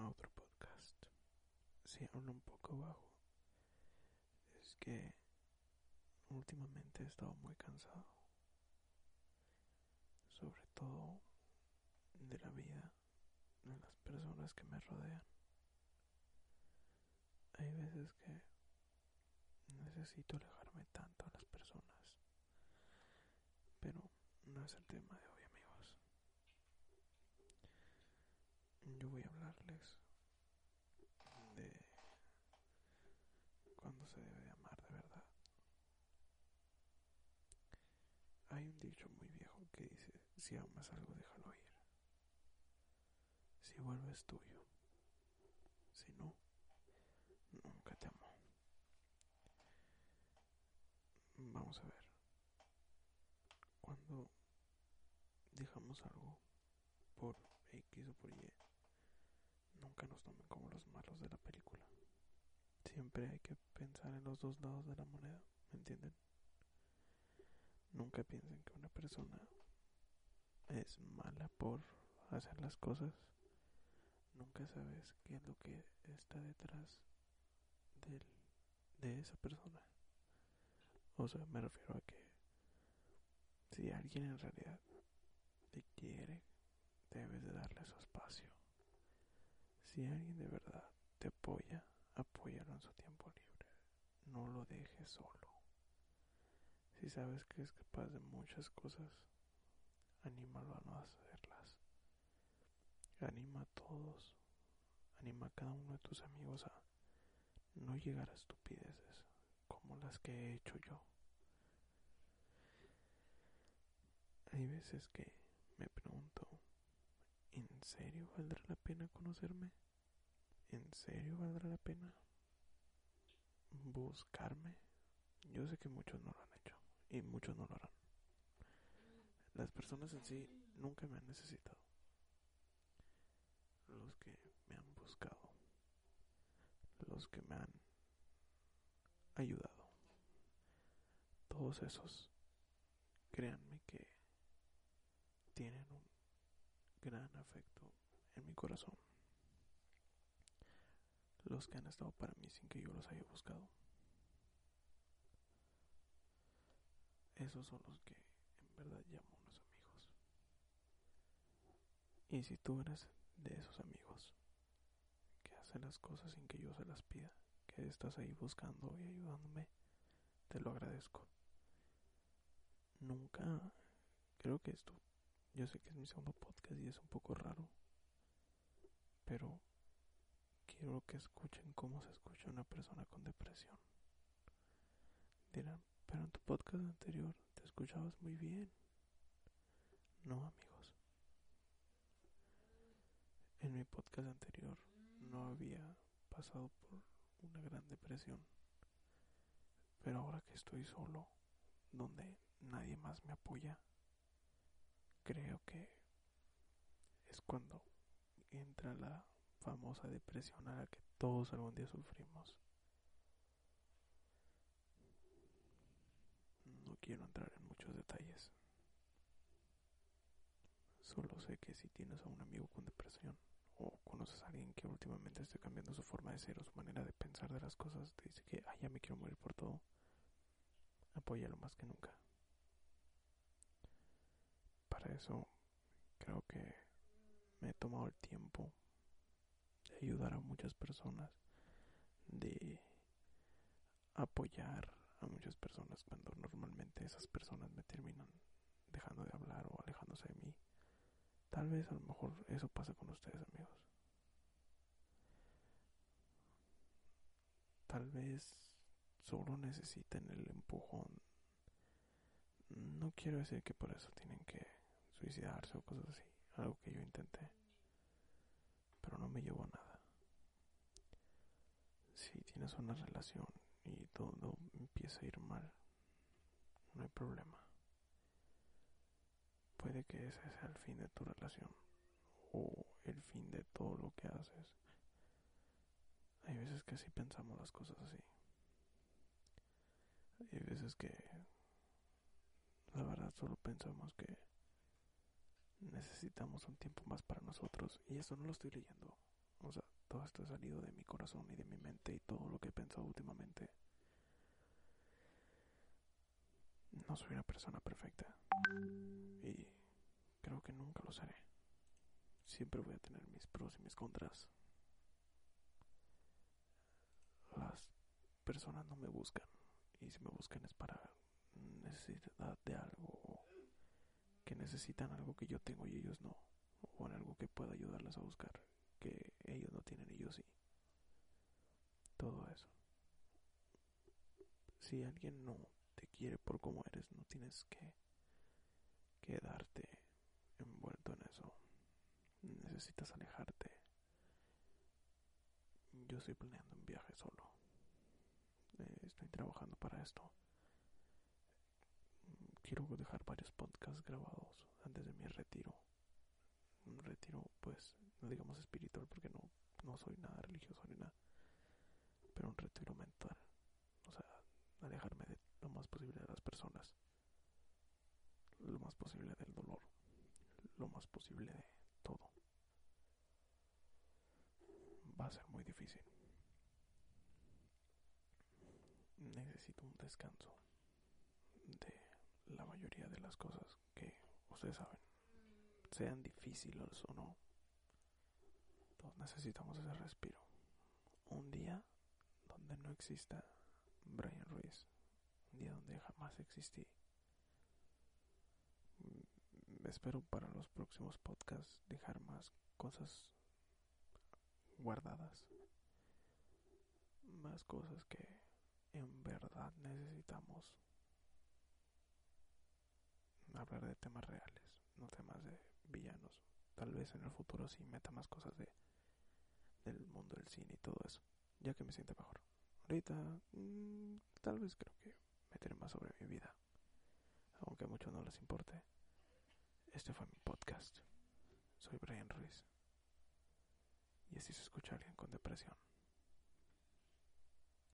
a otro podcast. Si hablo un poco bajo, es que últimamente he estado muy cansado. Sobre todo de la vida de las personas que me rodean. Hay veces que necesito alejarme tanto a las personas. Pero no es el tema de hoy, amigos. Yo voy a hablarles de cuando se debe de amar de verdad. Hay un dicho muy viejo que dice, si amas algo, déjalo ir. Si vuelves tuyo. Si no, nunca te amó. Vamos a ver. Cuando dejamos algo por X o por Y, nunca nos tomen como los malos de la película. Siempre hay que pensar en los dos lados de la moneda, ¿me entienden? Nunca piensen que una persona es mala por hacer las cosas. Nunca sabes qué es lo que está detrás del, de esa persona. O sea, me refiero a que si alguien en realidad te quiere, debes de darle su espacio. Si alguien de verdad te apoya, apóyalo en su tiempo libre. No lo dejes solo. Si sabes que es capaz de muchas cosas, anímalo a no hacerlas. Anima a todos. Anima a cada uno de tus amigos a no llegar a estupideces como las que he hecho yo. Hay veces que me pregunto, ¿en serio valdrá la pena conocerme? ¿En serio valdrá la pena buscarme? Yo sé que muchos no lo han hecho y muchos no lo harán. Las personas en sí nunca me han necesitado. Los que me han buscado, los que me han ayudado, todos esos, créanme que tienen un gran afecto en mi corazón. Los que han estado para mí sin que yo los haya buscado. Esos son los que en verdad llamo unos amigos. Y si tú eres de esos amigos que hacen las cosas sin que yo se las pida, que estás ahí buscando y ayudándome, te lo agradezco. Nunca, creo que esto, yo sé que es mi segundo podcast y es un poco raro, pero quiero que escuchen cómo se escucha una persona con depresión. Dirán, pero en tu podcast anterior te escuchabas muy bien. No, amigos. En mi podcast anterior no había pasado por una gran depresión. Pero ahora que estoy solo, donde nadie más me apoya, creo que es cuando entra la famosa depresión a la que todos algún día sufrimos. No quiero entrar en muchos detalles. Solo sé que si tienes a un amigo con depresión o conoces a alguien que últimamente esté cambiando su forma de ser o su manera de pensar de las cosas, te dice que, ay, ya me quiero morir por todo, apóyalo más que nunca. Para eso creo que me he tomado el tiempo de ayudar a muchas personas, de apoyar a muchas personas cuando normalmente esas personas me terminan dejando de hablar o alejándose de mí. Tal vez a lo mejor eso pasa con ustedes amigos. Tal vez solo necesiten el empujón. No quiero decir que por eso tienen que suicidarse o cosas así. Algo que yo intenté. Pero no me llevó a nada. Si tienes una relación y todo empieza a ir mal, no hay problema. Puede que ese sea el fin de tu relación o el fin de todo lo que haces. Hay veces que sí pensamos las cosas así. Hay veces que la verdad solo pensamos que necesitamos un tiempo más para nosotros y eso no lo estoy leyendo. O sea, todo esto ha salido de mi corazón y de mi mente y todo lo que he pensado últimamente. No soy una persona perfecta y creo que nunca lo seré. Siempre voy a tener mis pros y mis contras. Las personas no me buscan y si me buscan es para necesidad de algo que necesitan algo que yo tengo y ellos no o en algo que pueda ayudarles a buscar que ellos no tienen y yo sí. Todo eso. Si alguien no te quiere por como eres no tienes que quedarte envuelto en eso. Necesitas alejarte. Yo estoy planeando un viaje solo. Eh, estoy trabajando para esto quiero dejar varios podcasts grabados antes de mi retiro. Un retiro, pues, no digamos espiritual porque no, no soy nada religioso ni nada. Pero un retiro mental. O sea, alejarme de lo más posible de las personas. Lo más posible del dolor. Lo más posible de todo. Va a ser muy difícil. Necesito un descanso la mayoría de las cosas que ustedes saben, sean difíciles o no, todos necesitamos ese respiro. Un día donde no exista Brian Ruiz, un día donde jamás existí. Mm, espero para los próximos podcasts dejar más cosas guardadas, más cosas que en verdad necesitamos hablar de temas reales, no temas de villanos. Tal vez en el futuro sí meta más cosas de del mundo del cine y todo eso, ya que me siente mejor. Ahorita mm, tal vez creo que meteré más sobre mi vida, aunque a muchos no les importe. Este fue mi podcast. Soy Brian Ruiz. Y así se escucha alguien con depresión.